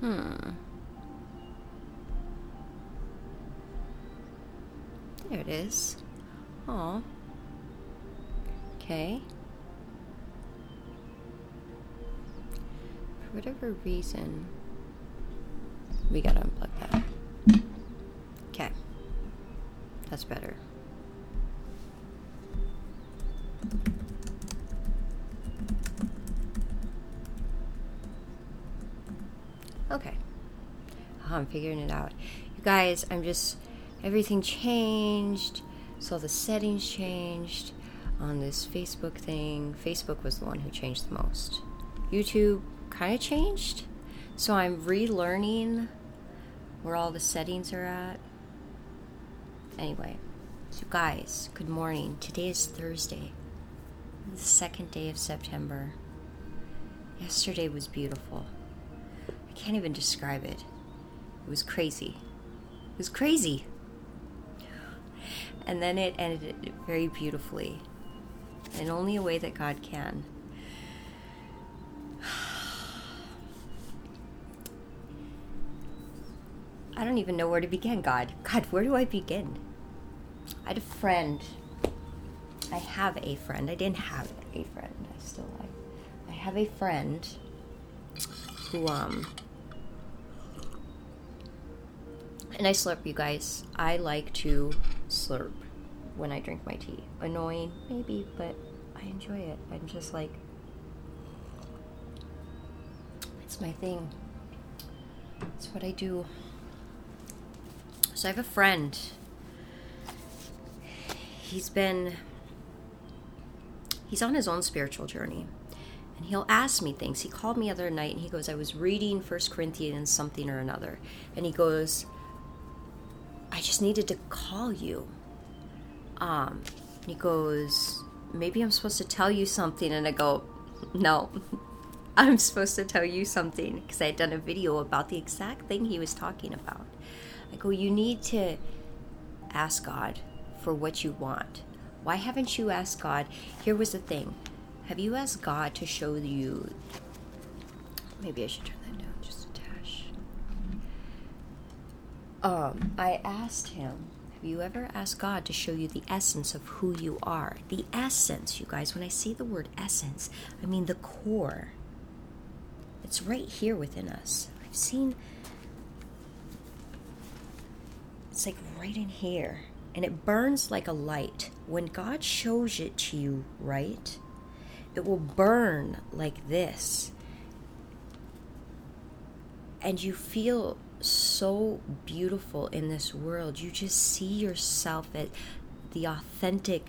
Hmm. There it is. Oh. Okay. For whatever reason, we gotta I'm figuring it out. You guys, I'm just. Everything changed. So the settings changed on this Facebook thing. Facebook was the one who changed the most. YouTube kind of changed. So I'm relearning where all the settings are at. Anyway, so guys, good morning. Today is Thursday, the second day of September. Yesterday was beautiful. I can't even describe it. It was crazy. It was crazy. And then it ended very beautifully, in only a way that God can. I don't even know where to begin, God. God, where do I begin? I had a friend. I have a friend. I didn't have a friend. I still like. I have a friend who um and I slurp you guys. I like to slurp when I drink my tea. Annoying, maybe, but I enjoy it. I'm just like it's my thing. It's what I do. So I have a friend. He's been he's on his own spiritual journey. And he'll ask me things. He called me the other night and he goes, I was reading First Corinthians something or another. And he goes, just needed to call you. Um, he goes, maybe I'm supposed to tell you something. And I go, no, I'm supposed to tell you something because I had done a video about the exact thing he was talking about. I go, you need to ask God for what you want. Why haven't you asked God? Here was the thing. Have you asked God to show you? Maybe I should turn that down just a dash. Um, I asked him, have you ever asked God to show you the essence of who you are? The essence, you guys, when I say the word essence, I mean the core. It's right here within us. I've seen it's like right in here. And it burns like a light. When God shows it to you, right? It will burn like this. And you feel so beautiful in this world. You just see yourself as the authentic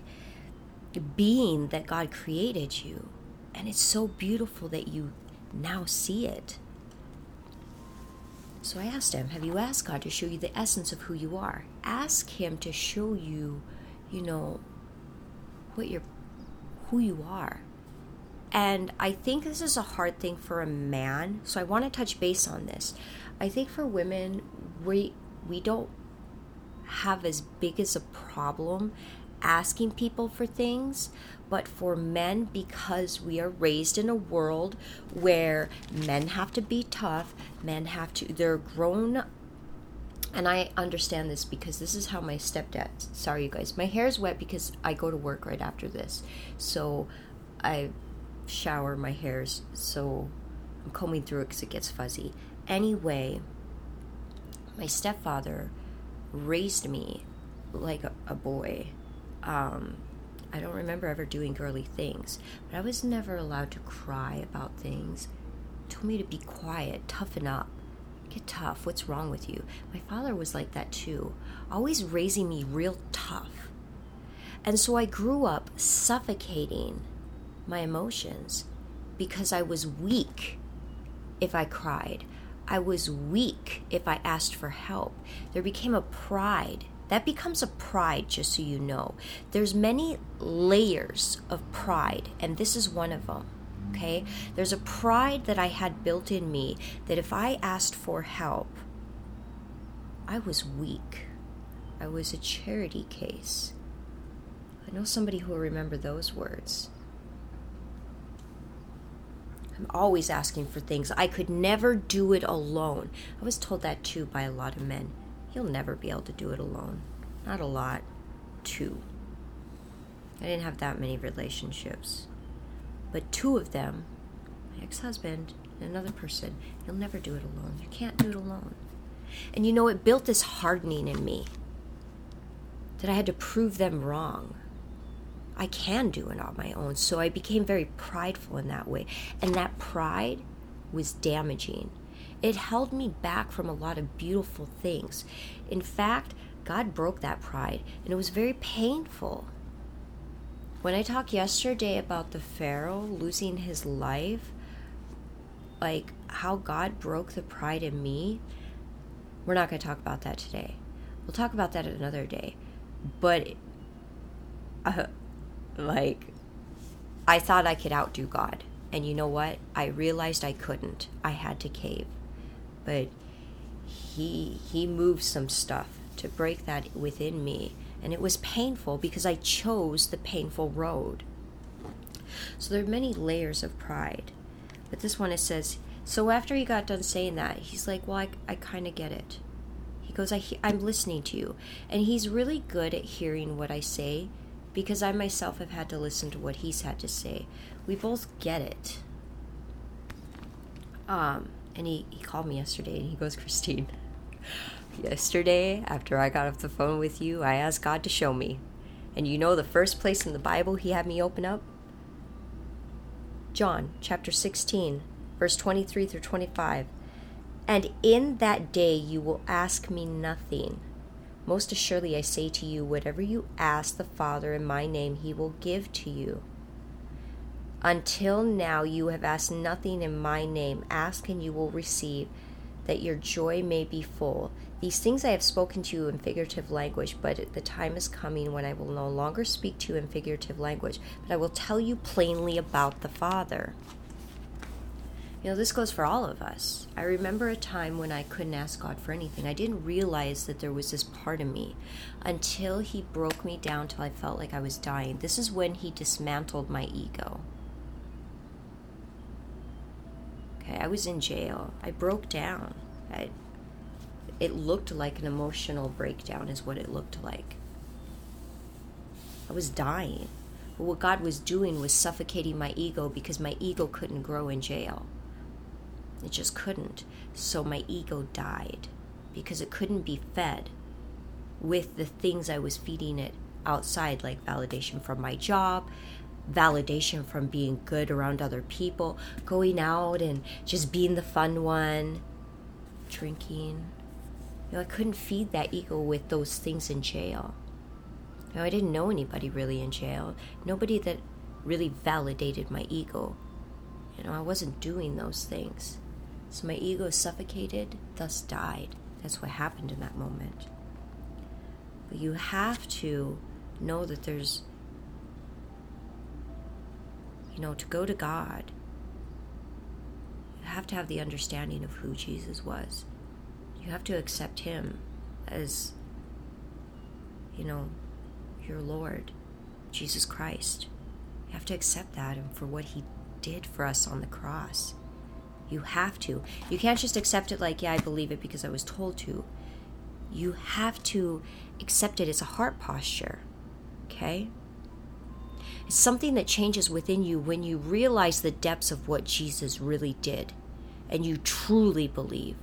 being that God created you. And it's so beautiful that you now see it. So I asked him, Have you asked God to show you the essence of who you are? Ask him to show you, you know, what you're who you are. And I think this is a hard thing for a man, so I want to touch base on this. I think for women, we we don't have as big as a problem asking people for things, but for men, because we are raised in a world where men have to be tough, men have to, they're grown. And I understand this because this is how my stepdad, sorry you guys, my hair is wet because I go to work right after this. So I shower my hairs, so I'm combing through it because it gets fuzzy. Anyway, my stepfather raised me like a, a boy um, I don't remember ever doing girly things, but I was never allowed to cry about things. He told me to be quiet, toughen up, get tough. What's wrong with you? My father was like that too, always raising me real tough. And so I grew up suffocating my emotions because I was weak if I cried. I was weak if I asked for help. There became a pride. That becomes a pride just so you know. There's many layers of pride and this is one of them okay? There's a pride that i had built in me that if i asked for help i was weak. I was a charity case. I know somebody who will remember those words I'm always asking for things. I could never do it alone. I was told that too by a lot of men. You'll never be able to do it alone. Not a lot. Two. I didn't have that many relationships. But two of them, my ex husband and another person, you'll never do it alone. You can't do it alone. And you know, it built this hardening in me that I had to prove them wrong. I can do it on my own. So I became very prideful in that way. And that pride was damaging. It held me back from a lot of beautiful things. In fact, God broke that pride, and it was very painful. When I talked yesterday about the Pharaoh losing his life, like how God broke the pride in me, we're not going to talk about that today. We'll talk about that another day. But, uh, like, I thought I could outdo God. And you know what? I realized I couldn't. I had to cave. But he he moved some stuff to break that within me, and it was painful because I chose the painful road. So there are many layers of pride. But this one it says so after he got done saying that, he's like, Well, I, I kind of get it. He goes, I, I'm listening to you. And he's really good at hearing what I say because I myself have had to listen to what he's had to say. We both get it. Um, and he, he called me yesterday and he goes, Christine, yesterday after I got off the phone with you, I asked God to show me. And you know the first place in the Bible he had me open up? John chapter 16, verse 23 through 25. And in that day you will ask me nothing. Most assuredly, I say to you, whatever you ask the Father in my name, he will give to you. Until now, you have asked nothing in my name. Ask and you will receive, that your joy may be full. These things I have spoken to you in figurative language, but the time is coming when I will no longer speak to you in figurative language, but I will tell you plainly about the Father. You know, this goes for all of us. I remember a time when I couldn't ask God for anything. I didn't realize that there was this part of me until He broke me down till I felt like I was dying. This is when He dismantled my ego. Okay, I was in jail. I broke down. I, it looked like an emotional breakdown, is what it looked like. I was dying. But what God was doing was suffocating my ego because my ego couldn't grow in jail. It just couldn't. So my ego died because it couldn't be fed with the things I was feeding it outside, like validation from my job, validation from being good around other people, going out and just being the fun one, drinking. You know, I couldn't feed that ego with those things in jail. You know, I didn't know anybody really in jail. Nobody that really validated my ego. You know, I wasn't doing those things. So my ego suffocated, thus died. That's what happened in that moment. But you have to know that there's, you know, to go to God, you have to have the understanding of who Jesus was. You have to accept Him as, you know, your Lord, Jesus Christ. You have to accept that and for what He did for us on the cross. You have to. You can't just accept it like, yeah, I believe it because I was told to. You have to accept it as a heart posture. Okay? It's something that changes within you when you realize the depths of what Jesus really did and you truly believe.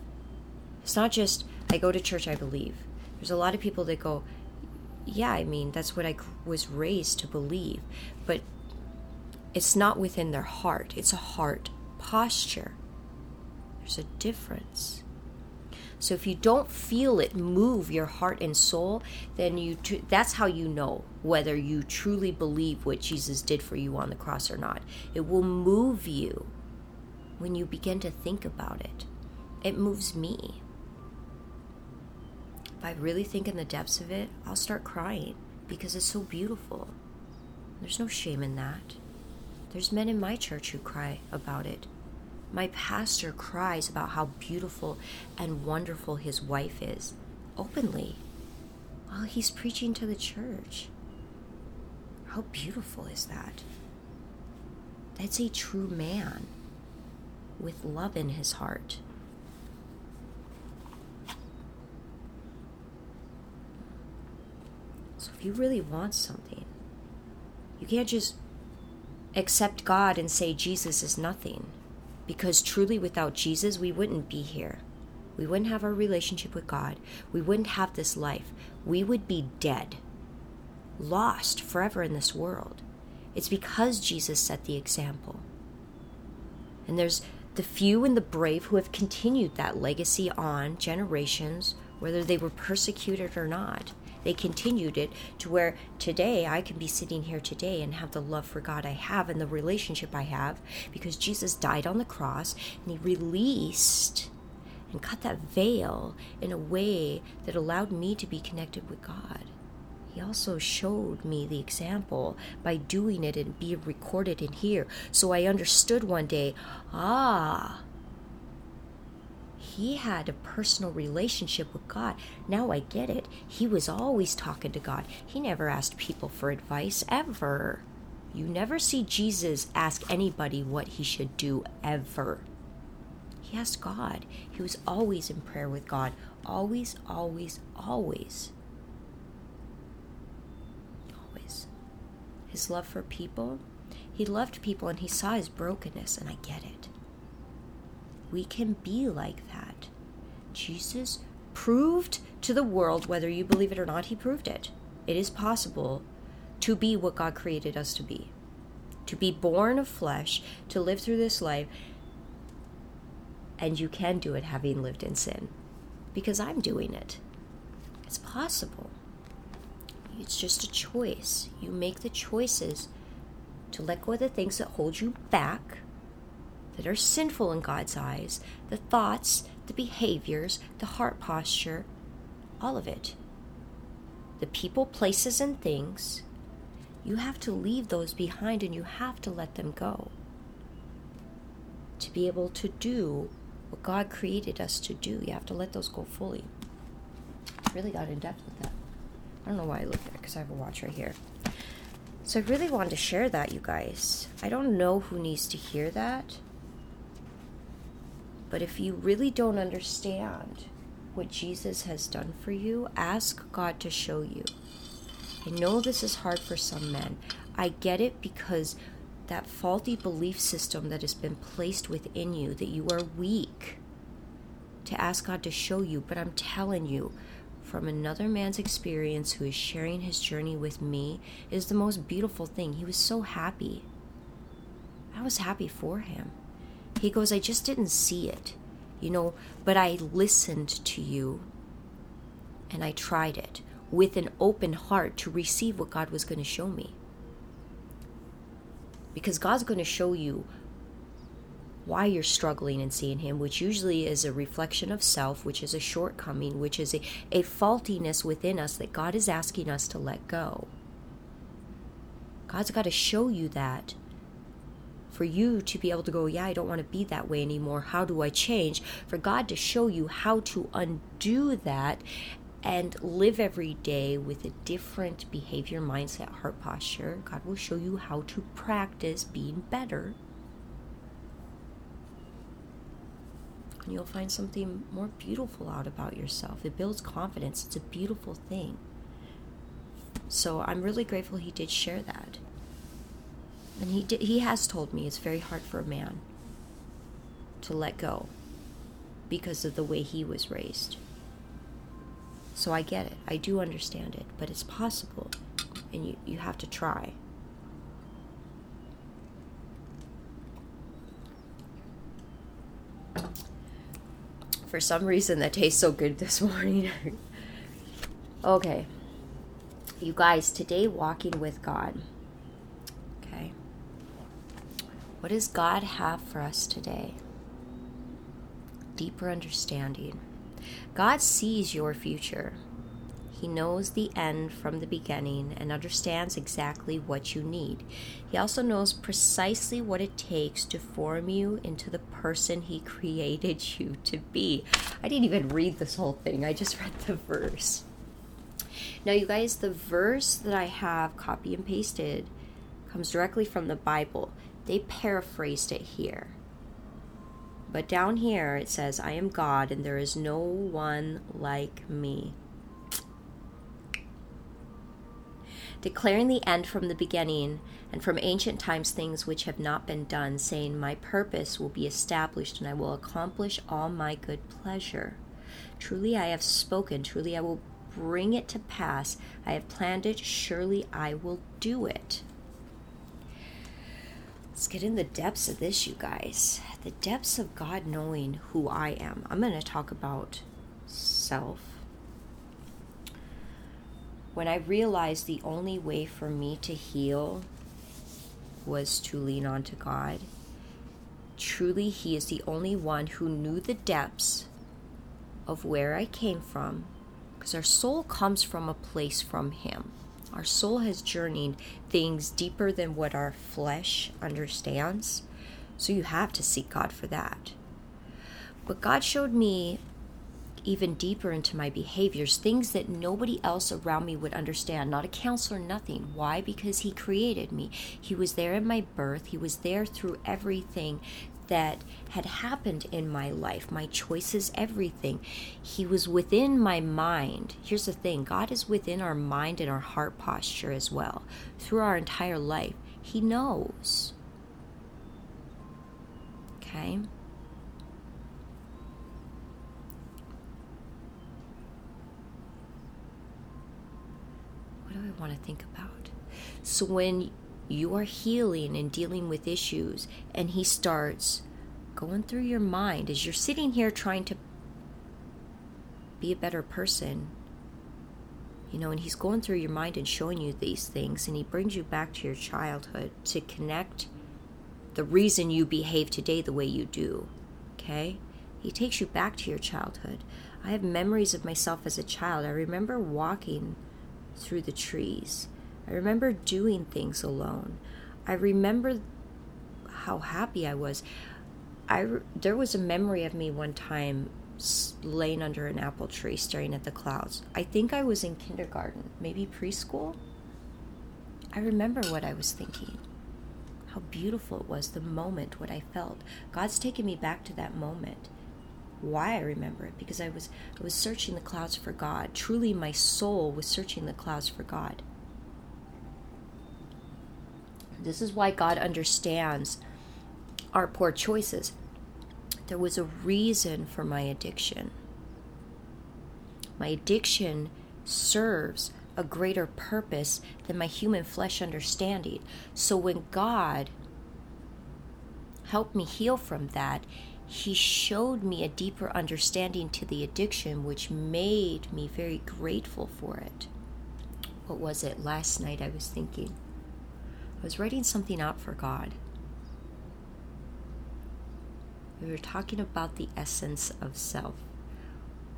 It's not just, I go to church, I believe. There's a lot of people that go, yeah, I mean, that's what I was raised to believe. But it's not within their heart, it's a heart posture. There's a difference. So if you don't feel it move your heart and soul, then you tr- that's how you know whether you truly believe what Jesus did for you on the cross or not. It will move you when you begin to think about it. It moves me. If I really think in the depths of it, I'll start crying because it's so beautiful. There's no shame in that. There's men in my church who cry about it my pastor cries about how beautiful and wonderful his wife is openly while he's preaching to the church. How beautiful is that? That's a true man. with love in his heart. So if you really want something, you can't just accept God and say Jesus is nothing. Because truly, without Jesus, we wouldn't be here. We wouldn't have our relationship with God. We wouldn't have this life. We would be dead, lost forever in this world. It's because Jesus set the example. And there's the few and the brave who have continued that legacy on generations, whether they were persecuted or not. They continued it to where today I can be sitting here today and have the love for God I have and the relationship I have because Jesus died on the cross and He released and cut that veil in a way that allowed me to be connected with God. He also showed me the example by doing it and being recorded in here. So I understood one day, ah, he had a personal relationship with God. Now I get it. He was always talking to God. He never asked people for advice, ever. You never see Jesus ask anybody what he should do, ever. He asked God. He was always in prayer with God. Always, always, always. Always. His love for people, he loved people and he saw his brokenness, and I get it we can be like that. Jesus proved to the world, whether you believe it or not, he proved it. It is possible to be what God created us to be. To be born of flesh, to live through this life, and you can do it having lived in sin. Because I'm doing it. It's possible. It's just a choice. You make the choices to let go of the things that hold you back that are sinful in God's eyes the thoughts, the behaviors, the heart posture, all of it. The people, places, and things, you have to leave those behind and you have to let them go. To be able to do what God created us to do, you have to let those go fully. Really got in depth with that. I don't know why I looked at it because I have a watch right here. So I really wanted to share that, you guys. I don't know who needs to hear that. But if you really don't understand what Jesus has done for you, ask God to show you. I know this is hard for some men. I get it because that faulty belief system that has been placed within you that you are weak to ask God to show you. But I'm telling you, from another man's experience who is sharing his journey with me is the most beautiful thing. He was so happy. I was happy for him. He goes, I just didn't see it, you know, but I listened to you and I tried it with an open heart to receive what God was going to show me. Because God's going to show you why you're struggling in seeing Him, which usually is a reflection of self, which is a shortcoming, which is a, a faultiness within us that God is asking us to let go. God's got to show you that for you to be able to go, yeah, I don't want to be that way anymore. How do I change? For God to show you how to undo that and live every day with a different behavior, mindset, heart posture. God will show you how to practice being better. And you'll find something more beautiful out about yourself. It builds confidence. It's a beautiful thing. So I'm really grateful he did share that. And he did, he has told me it's very hard for a man to let go because of the way he was raised. So I get it. I do understand it, but it's possible and you, you have to try. For some reason that tastes so good this morning. okay. You guys, today walking with God. What does God have for us today? Deeper understanding. God sees your future. He knows the end from the beginning and understands exactly what you need. He also knows precisely what it takes to form you into the person He created you to be. I didn't even read this whole thing, I just read the verse. Now, you guys, the verse that I have copy and pasted comes directly from the Bible. They paraphrased it here. But down here it says, I am God and there is no one like me. Declaring the end from the beginning and from ancient times things which have not been done, saying, My purpose will be established and I will accomplish all my good pleasure. Truly I have spoken, truly I will bring it to pass. I have planned it, surely I will do it. Let's get in the depths of this, you guys. The depths of God knowing who I am. I'm going to talk about self. When I realized the only way for me to heal was to lean on to God, truly, He is the only one who knew the depths of where I came from, because our soul comes from a place from Him. Our soul has journeyed things deeper than what our flesh understands. So you have to seek God for that. But God showed me even deeper into my behaviors, things that nobody else around me would understand, not a counselor, nothing. Why? Because He created me. He was there in my birth, He was there through everything that had happened in my life, my choices, everything. He was within my mind. Here's the thing God is within our mind and our heart posture as well. Through our entire life, He knows. Okay? What do I want to think about? So when you are healing and dealing with issues, and He starts going through your mind as you're sitting here trying to be a better person. You know, and He's going through your mind and showing you these things, and He brings you back to your childhood to connect the reason you behave today the way you do. Okay? He takes you back to your childhood. I have memories of myself as a child. I remember walking through the trees I remember doing things alone. I remember how happy I was. I there was a memory of me one time laying under an apple tree staring at the clouds. I think I was in kindergarten, maybe preschool. I remember what I was thinking. How beautiful it was, the moment, what I felt. God's taken me back to that moment. Why I remember it because I was I was searching the clouds for God. Truly my soul was searching the clouds for God. This is why God understands our poor choices. There was a reason for my addiction. My addiction serves a greater purpose than my human flesh understanding. So when God helped me heal from that, He showed me a deeper understanding to the addiction, which made me very grateful for it. What was it? Last night I was thinking was writing something out for God. We were talking about the essence of self.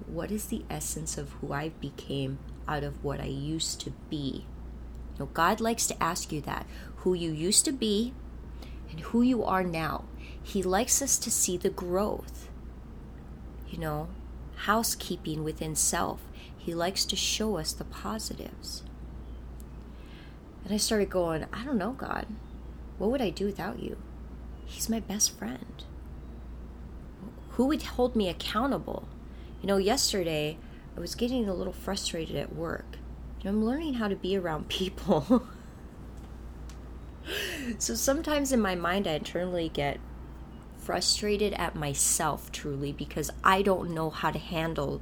What is the essence of who I became out of what I used to be? You know, God likes to ask you that who you used to be and who you are now. He likes us to see the growth. You know, housekeeping within self. He likes to show us the positives. And I started going, I don't know, God. What would I do without you? He's my best friend. Who would hold me accountable? You know, yesterday I was getting a little frustrated at work. I'm learning how to be around people. so sometimes in my mind, I internally get frustrated at myself truly because I don't know how to handle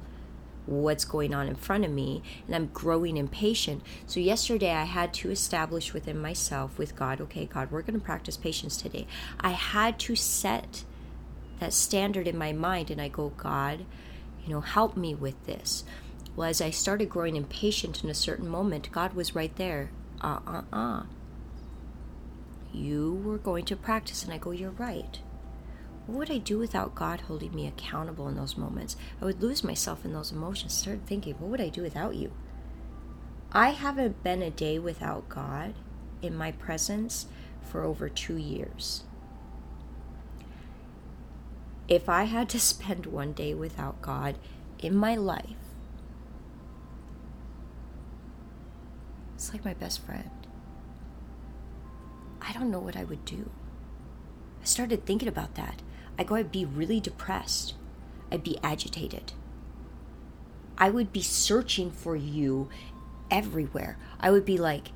what's going on in front of me and I'm growing impatient. So yesterday I had to establish within myself with God, okay, God, we're going to practice patience today. I had to set that standard in my mind and I go, God, you know, help me with this. Well, as I started growing impatient in a certain moment, God was right there. Uh uh uh. You were going to practice. And I go, You're right. What would I do without God holding me accountable in those moments? I would lose myself in those emotions. Start thinking, what would I do without you? I haven't been a day without God in my presence for over two years. If I had to spend one day without God in my life, it's like my best friend. I don't know what I would do. I started thinking about that. I go, I'd be really depressed. I'd be agitated. I would be searching for you everywhere. I would be like,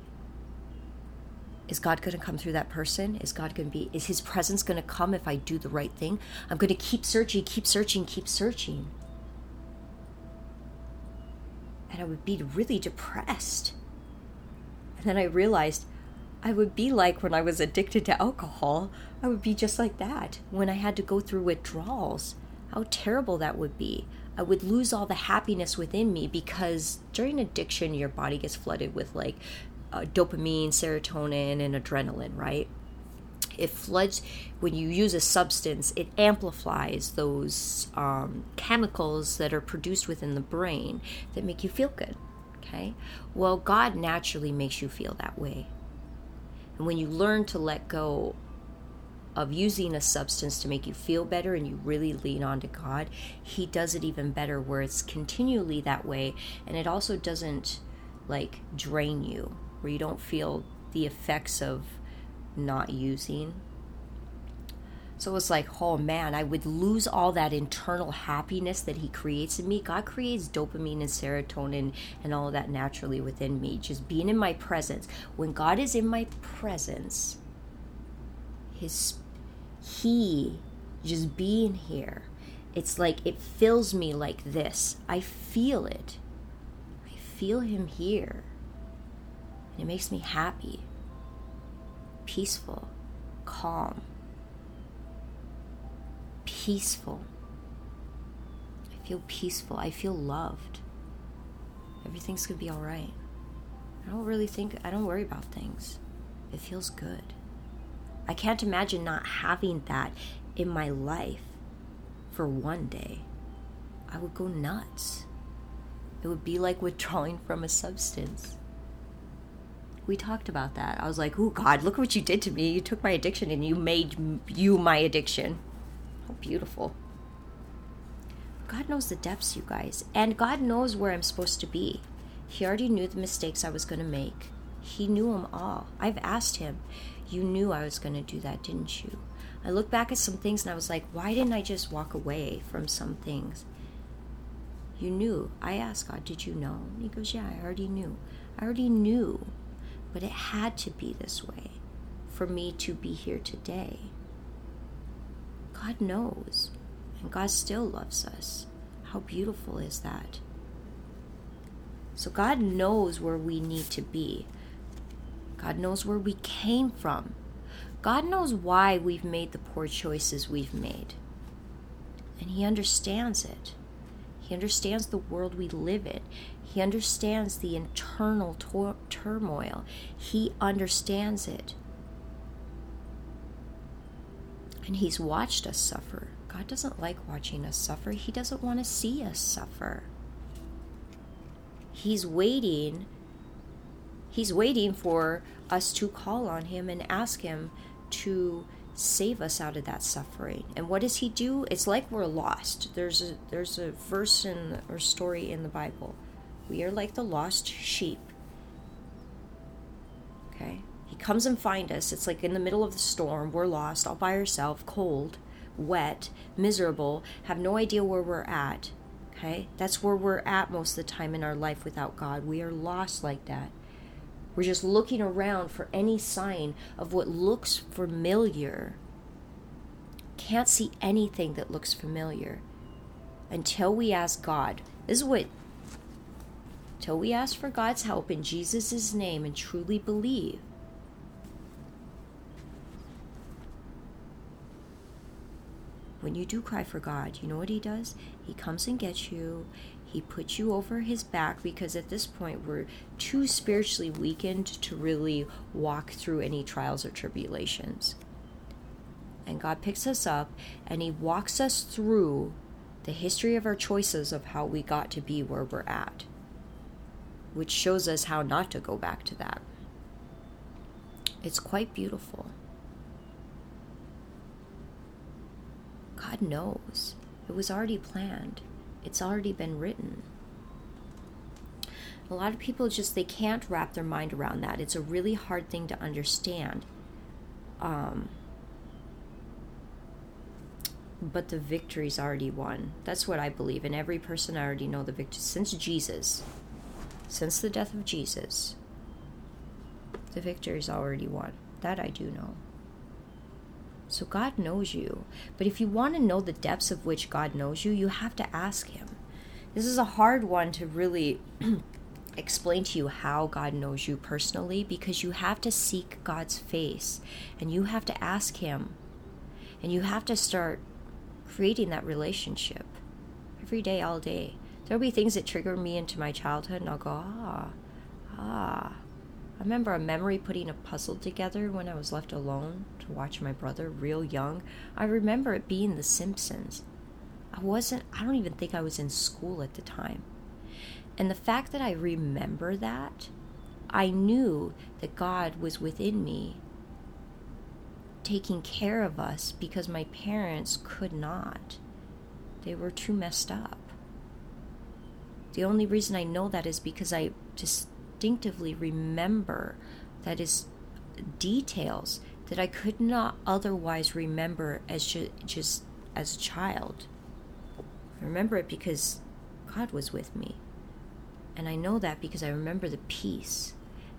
is God going to come through that person? Is God going to be, is his presence going to come if I do the right thing? I'm going to keep searching, keep searching, keep searching. And I would be really depressed. And then I realized I would be like when I was addicted to alcohol. I would be just like that when I had to go through withdrawals. How terrible that would be. I would lose all the happiness within me because during addiction, your body gets flooded with like uh, dopamine, serotonin, and adrenaline, right? It floods when you use a substance, it amplifies those um, chemicals that are produced within the brain that make you feel good. Okay? Well, God naturally makes you feel that way. And when you learn to let go of using a substance to make you feel better and you really lean on to God, He does it even better where it's continually that way and it also doesn't like drain you, where you don't feel the effects of not using. So it's like, oh man, I would lose all that internal happiness that He creates in me. God creates dopamine and serotonin and all that naturally within me, just being in my presence. When God is in my presence, His He just being here, it's like it fills me like this. I feel it. I feel Him here. And it makes me happy, peaceful, calm peaceful. I feel peaceful. I feel loved. Everything's to be all right. I don't really think, I don't worry about things. It feels good. I can't imagine not having that in my life for one day. I would go nuts. It would be like withdrawing from a substance. We talked about that. I was like, oh God, look what you did to me. You took my addiction and you made you my addiction. How beautiful. God knows the depths, you guys. And God knows where I'm supposed to be. He already knew the mistakes I was going to make. He knew them all. I've asked him, You knew I was going to do that, didn't you? I look back at some things and I was like, Why didn't I just walk away from some things? You knew. I asked God, Did you know? And he goes, Yeah, I already knew. I already knew. But it had to be this way for me to be here today. God knows, and God still loves us. How beautiful is that? So God knows where we need to be. God knows where we came from. God knows why we've made the poor choices we've made. And He understands it. He understands the world we live in. He understands the internal tor- turmoil. He understands it. And He's watched us suffer. God doesn't like watching us suffer, He doesn't want to see us suffer. He's waiting. He's waiting for us to call on Him and ask Him to save us out of that suffering. And what does He do? It's like we're lost. There's a there's a verse in or story in the Bible. We are like the lost sheep. Okay, he comes and finds us. It's like in the middle of the storm. We're lost, all by ourselves, cold, wet, miserable, have no idea where we're at. Okay? That's where we're at most of the time in our life without God. We are lost like that. We're just looking around for any sign of what looks familiar. Can't see anything that looks familiar until we ask God. This is what until we ask for God's help in Jesus' name and truly believe when you do cry for God, you know what He does? He comes and gets you. He puts you over His back because at this point we're too spiritually weakened to really walk through any trials or tribulations. And God picks us up and He walks us through the history of our choices of how we got to be where we're at, which shows us how not to go back to that. It's quite beautiful. God knows. It was already planned. It's already been written. A lot of people just they can't wrap their mind around that. It's a really hard thing to understand. Um, but the victory's already won. That's what I believe. And every person I already know the victory since Jesus, since the death of Jesus, the victory's already won. That I do know. So God knows you. But if you want to know the depths of which God knows you, you have to ask Him. This is a hard one to really explain to you how God knows you personally because you have to seek God's face and you have to ask Him and you have to start creating that relationship every day, all day. There'll be things that trigger me into my childhood and I'll go, ah, ah. I remember a memory putting a puzzle together when I was left alone to watch my brother real young. I remember it being The Simpsons. I wasn't, I don't even think I was in school at the time. And the fact that I remember that, I knew that God was within me taking care of us because my parents could not. They were too messed up. The only reason I know that is because I distinctively remember that is details that I could not otherwise remember as ju- just as a child. I remember it because God was with me. And I know that because I remember the peace.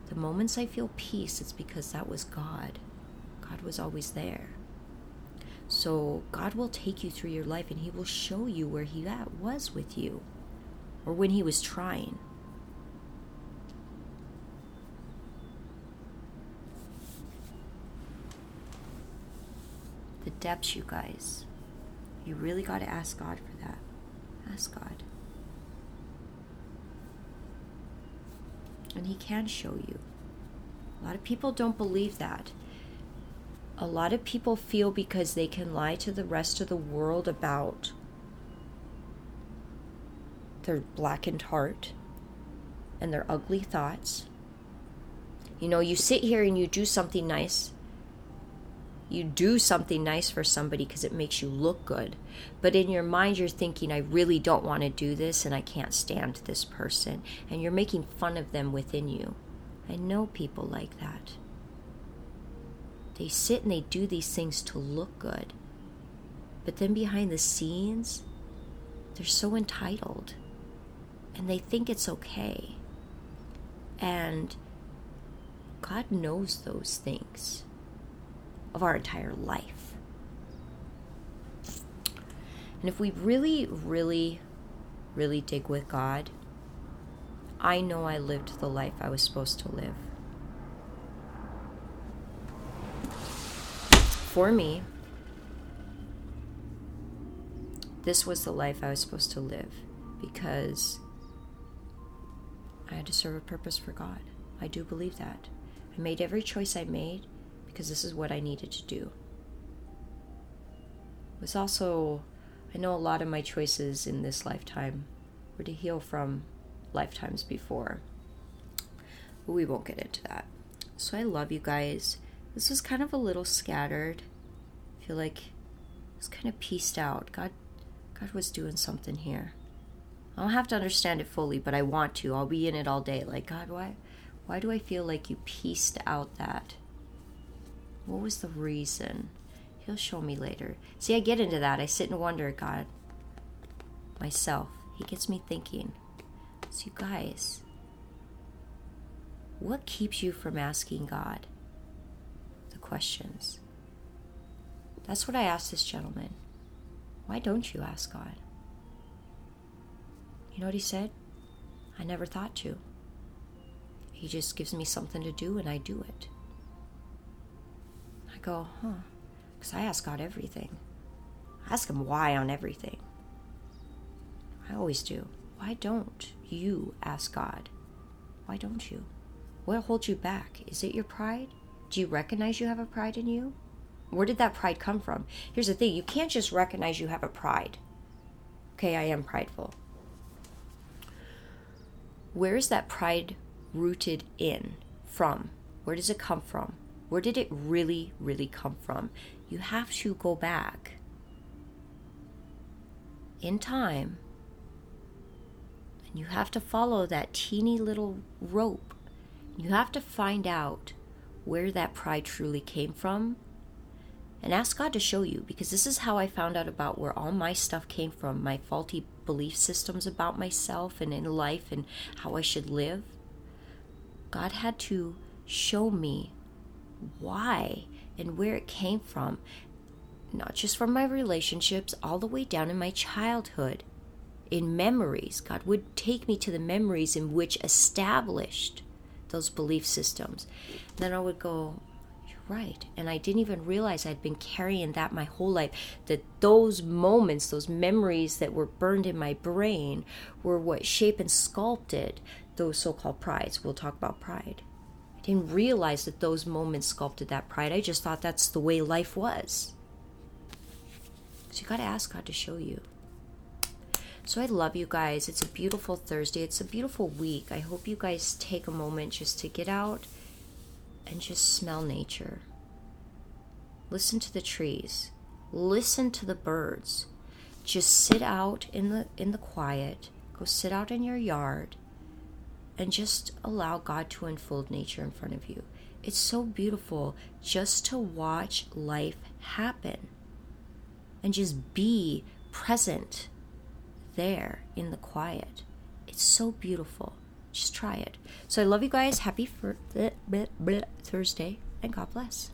The moments I feel peace, it's because that was God. God was always there. So God will take you through your life and He will show you where He was with you or when He was trying. The depths, you guys. You really got to ask God for that. Ask God. And He can show you. A lot of people don't believe that. A lot of people feel because they can lie to the rest of the world about their blackened heart and their ugly thoughts. You know, you sit here and you do something nice you do something nice for somebody because it makes you look good. But in your mind, you're thinking, I really don't want to do this and I can't stand this person. And you're making fun of them within you. I know people like that. They sit and they do these things to look good. But then behind the scenes, they're so entitled and they think it's okay. And God knows those things of our entire life. And if we really, really, really dig with God, I know I lived the life I was supposed to live. For me, this was the life I was supposed to live because I had to serve a purpose for God. I do believe that. I made every choice I made because this is what I needed to do. It was also, I know a lot of my choices in this lifetime were to heal from lifetimes before. But we won't get into that. So I love you guys. This was kind of a little scattered. I feel like it's kind of pieced out. God God was doing something here. I don't have to understand it fully, but I want to. I'll be in it all day. Like, God, why why do I feel like you pieced out that? What was the reason? He'll show me later. See, I get into that. I sit and wonder, God, myself. He gets me thinking. So, you guys, what keeps you from asking God the questions? That's what I asked this gentleman. Why don't you ask God? You know what he said? I never thought to. He just gives me something to do and I do it go, huh? Because I ask God everything. I ask Him why on everything. I always do. Why don't you ask God? Why don't you? What holds you back? Is it your pride? Do you recognize you have a pride in you? Where did that pride come from? Here's the thing you can't just recognize you have a pride. Okay, I am prideful. Where is that pride rooted in? From? Where does it come from? Where did it really, really come from? You have to go back in time and you have to follow that teeny little rope. You have to find out where that pride truly came from. and ask God to show you because this is how I found out about where all my stuff came from my faulty belief systems about myself and in life and how I should live. God had to show me why and where it came from, not just from my relationships, all the way down in my childhood, in memories. God would take me to the memories in which established those belief systems. Then I would go, You're right. And I didn't even realize I'd been carrying that my whole life. That those moments, those memories that were burned in my brain, were what shaped and sculpted those so called prides. We'll talk about pride. Didn't realize that those moments sculpted that pride. I just thought that's the way life was. So you got to ask God to show you. So I love you guys. It's a beautiful Thursday. It's a beautiful week. I hope you guys take a moment just to get out and just smell nature. Listen to the trees. Listen to the birds. Just sit out in the in the quiet. Go sit out in your yard and just allow God to unfold nature in front of you. It's so beautiful just to watch life happen and just be present there in the quiet. It's so beautiful. Just try it. So I love you guys. Happy for Thursday and God bless.